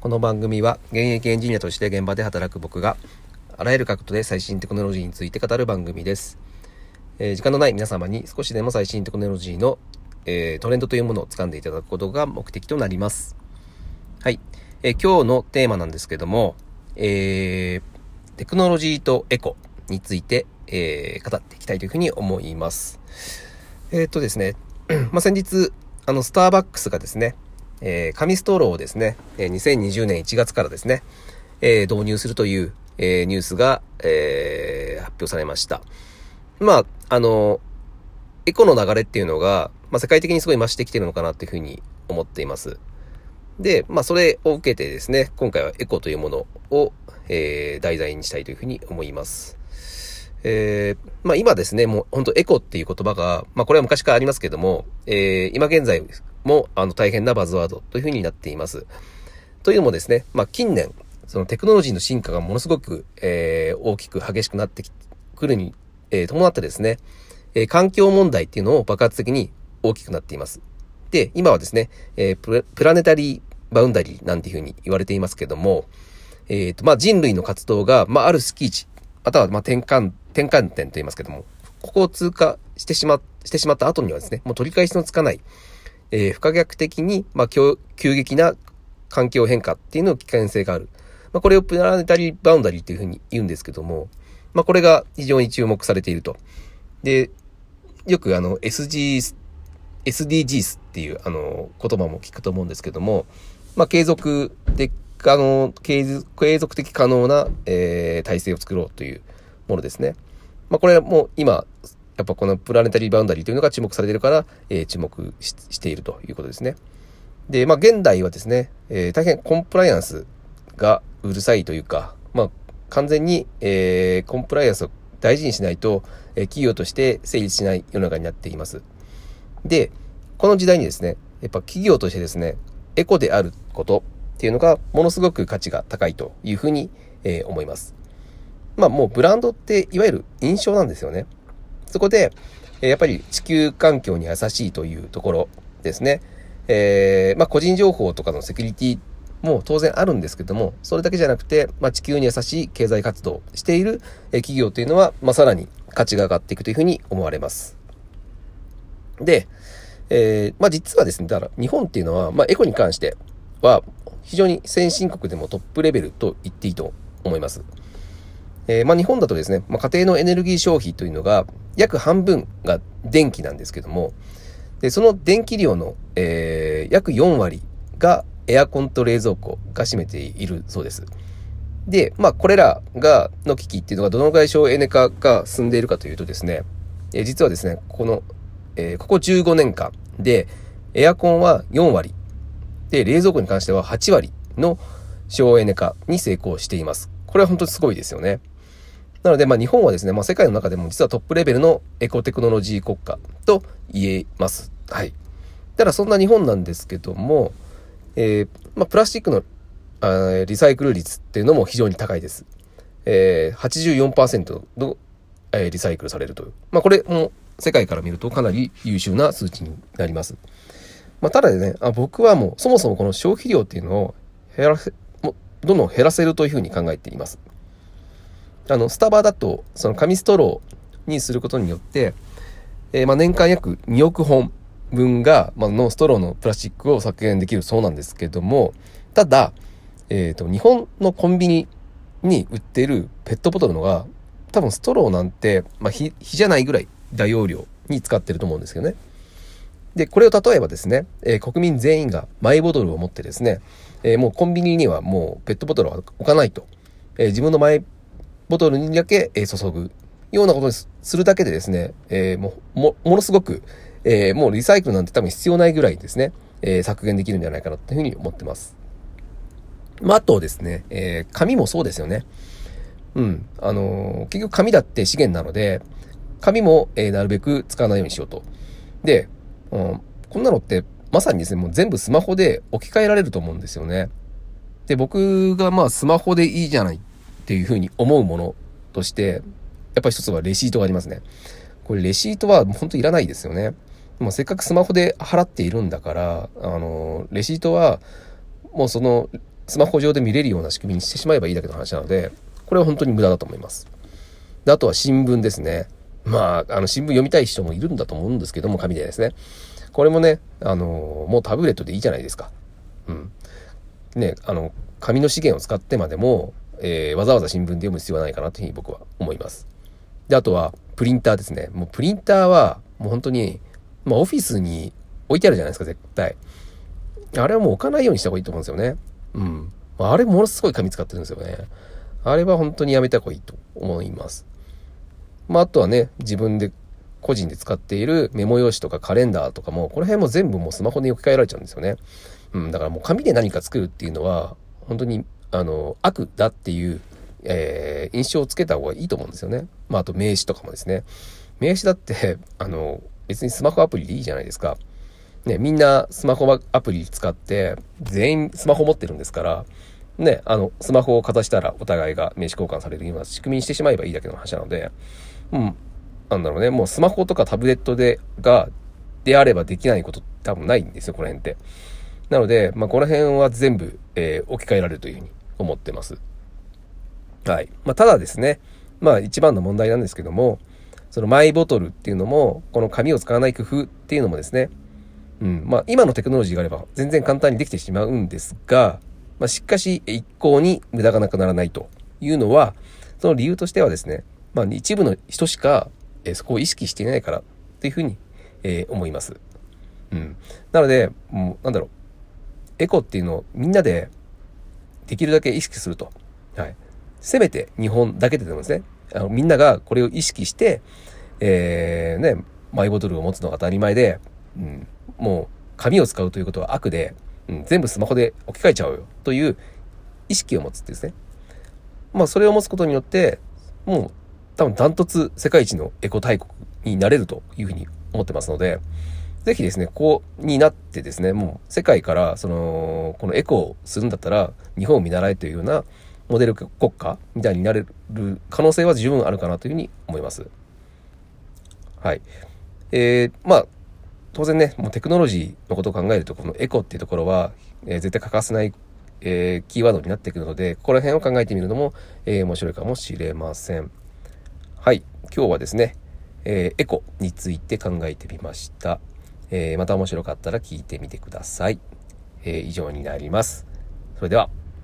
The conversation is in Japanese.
この番組は現役エンジニアとして現場で働く僕があらゆる角度で最新テクノロジーについて語る番組です。えー時間のない皆様に少しでも最新テクノロジーの、えートレンドというものを掴んでいただくことが目的となります。はい。えー今日のテーマなんですけども、えテクノロジーとエコについて、え語っていきたいというふうに思います。えっとですね、まあ、先日、あの、スターバックスがですね、えー紙ストローをですね、え2020年1月からですね、えー導入するという、えーニュースが、え発表されました。まあ、あの、エコの流れっていうのが、まあ、世界的にすごい増してきてるのかなっていうふうに思っています。で、まあ、それを受けてですね、今回はエコというものを、え題材にしたいというふうに思います。えーまあ今ですね、もう本当エコっていう言葉が、まあこれは昔からありますけども、えー今現在もあの大変なバズワードというふうになっています。というのもですね、まあ近年、そのテクノロジーの進化がものすごく、えー大きく激しくなってくるに、えー伴ってですね、えー環境問題っていうのを爆発的に大きくなっています。で、今はですね、えープラネタリーバウンダリーなんていうふうに言われていますけども、えっ、と、まあ、人類の活動が、まあ、あるスキー地、または、まあ、転換、転換点と言いますけども、ここを通過してしま、してしまった後にはですね、もう取り返しのつかない、えー不可逆的に、まあ、急激な環境変化っていうのの危険性がある。まあ、これをプラネタリーバウンダリーっていうふうに言うんですけども、まあ、これが非常に注目されていると。で、よくあの、SG、SDGs っていうあの、言葉も聞くと思うんですけども、まあ、継続で、あの、継続的可能な、えー体制を作ろうというものですね。まあ、これも今、やっぱこのプラネタリーバウンダリーというのが注目されているから、えー注目ししているということですね。で、まあ、現代はですね、えー大変コンプライアンスがうるさいというか、まあ、完全に、えーコンプライアンスを大事にしないと、えー企業として成立しない世の中になっています。で、この時代にですね、やっぱ企業としてですね、エコであることっていうのがものすごく価値が高いというふうに、えー思います。まあもうブランドっていわゆる印象なんですよね。そこで、えーやっぱり地球環境に優しいというところですね。えーまあ個人情報とかのセキュリティも当然あるんですけども、それだけじゃなくて、まあ地球に優しい経済活動をしている企業というのは、まあさらに価値が上がっていくというふうに思われます。で、えーまあ実はですね、だから日本っていうのは、まあエコに関しては非常に先進国でもトップレベルと言っていいと思います。えーまあ日本だとですね、まあ家庭のエネルギー消費というのが約半分が電気なんですけども、で、その電気量の、えー約4割がエアコンと冷蔵庫が占めているそうです。で、まあこれらが、の危機っていうのがどのくらい省エネ化が進んでいるかというとですね、えー実はですね、このえーここ15年間で、エアコンは4割、で、冷蔵庫に関しては8割の省エネ化に成功しています。これは本当にすごいですよね。なので、まあ日本はですね、まあ世界の中でも実はトップレベルのエコテクノロジー国家と言えます。はい。ただそんな日本なんですけども、えーまあプラスチックのあリサイクル率っていうのも非常に高いです。えー、84%の、えーリサイクルされるという。まあこれも世界から見るとかなり優秀な数値になります。まあただでね、あ僕はもうそもそもこの消費量っていうのを減らせ、もうどんどん減らせるというふうに考えています。あの、スタバだと、その紙ストローにすることによって、えーまあ年間約2億本分が、まあ、のストローのプラスチックを削減できるそうなんですけども、ただ、えっ、と、日本のコンビニに売っているペットボトルのが、多分ストローなんて、まあ、比じゃないぐらい大容量に使ってると思うんですよね。で、これを例えばですね、えー国民全員がマイボトルを持ってですね、えーもうコンビニにはもうペットボトルは置かないと。えー自分のマイボトルにだけ、え注ぐようなことにするだけでですね、えーも、も、ものすごく、えーもうリサイクルなんて多分必要ないぐらいですね、えー削減できるんじゃないかなというふうに思ってます。まあ、あとですね、えー紙もそうですよね。うん。あのー結局紙だって資源なので、紙も、えーなるべく使わないようにしようと。で、うん、こんなのってまさにですね、もう全部スマホで置き換えられると思うんですよね。で、僕がまあスマホでいいじゃないっていうふうに思うものとして、やっぱり一つはレシートがありますね。これレシートは本当いらないですよね。もうせっかくスマホで払っているんだから、あの、レシートは、もうその、スマホ上で見れるような仕組みにしてしまえばいいだけの話なので、これは本当に無駄だと思います。で、あとは新聞ですね。まあ、あの、新聞読みたい人もいるんだと思うんですけども、紙でですね。これもね、あの、もうタブレットでいいじゃないですか。うん。ね、あの、紙の資源を使ってまでも、えー、わざわざ新聞で読む必要はないかなというふうに僕は思います。で、あとは、プリンターですね。もうプリンターは、もう本当に、まあ、オフィスに置いてあるじゃないですか、絶対。あれはもう置かないようにした方がいいと思うんですよね。うん。あれものすごい紙使ってるんですよね。あれは本当にやめた方がいいと思います。まあ、あとはね、自分で個人で使っているメモ用紙とかカレンダーとかも、この辺も全部もうスマホに置き換えられちゃうんですよね。うん、だからもう紙で何か作るっていうのは、本当に、あの、悪だっていう、えー、印象をつけた方がいいと思うんですよね。まあ、あと名刺とかもですね。名刺だって、あの、別にスマホアプリでいいじゃないですか。ね、みんなスマホアプリ使って、全員スマホ持ってるんですから、ね、あの、スマホをかざしたらお互いが名刺交換されるような仕組みにしてしまえばいいだけの話なので、うん、なんだろうね、もうスマホとかタブレットで、が、であればできないこと多分ないんですよ、この辺って。なので、まあ、この辺は全部、えー、置き換えられるというふうに思ってます。はい。まあ、ただですね、まあ、一番の問題なんですけども、そのマイボトルっていうのも、この紙を使わない工夫っていうのもですね、うん、まあ、今のテクノロジーがあれば全然簡単にできてしまうんですが、まあ、しかし、一向に無駄がなくならないというのは、その理由としてはですね、まあ、一部の人しか、えー、そこを意識していないからっていうふうに、えー、思います。うん。なので、もう、なんだろう、エコっていうのをみんなでできるだけ意識すると。はい。せめて日本だけででもですね、あのみんながこれを意識して、えー、ね、マイボトルを持つのが当たり前で、うん、もう紙を使うということは悪で、うん、全部スマホで置き換えちゃうよという意識を持つってですね。まあそれを持つことによって、もう多分ダントツ世界一のエコ大国になれるというふうに思ってますので、ぜひですね、こうになってですね、もう世界からその、このエコをするんだったら日本を見習えというようなモデル国家みたいになれる可能性は十分あるかなというふうに思います。はい。えー、まあ、当然ね、もうテクノロジーのことを考えると、このエコっていうところは、えー、絶対欠かせない、えー、キーワードになってくるので、ここら辺を考えてみるのも、えー、面白いかもしれません。はい。今日はですね、えエコについて考えてみました。えまた面白かったら聞いてみてください。え以上になります。それでは。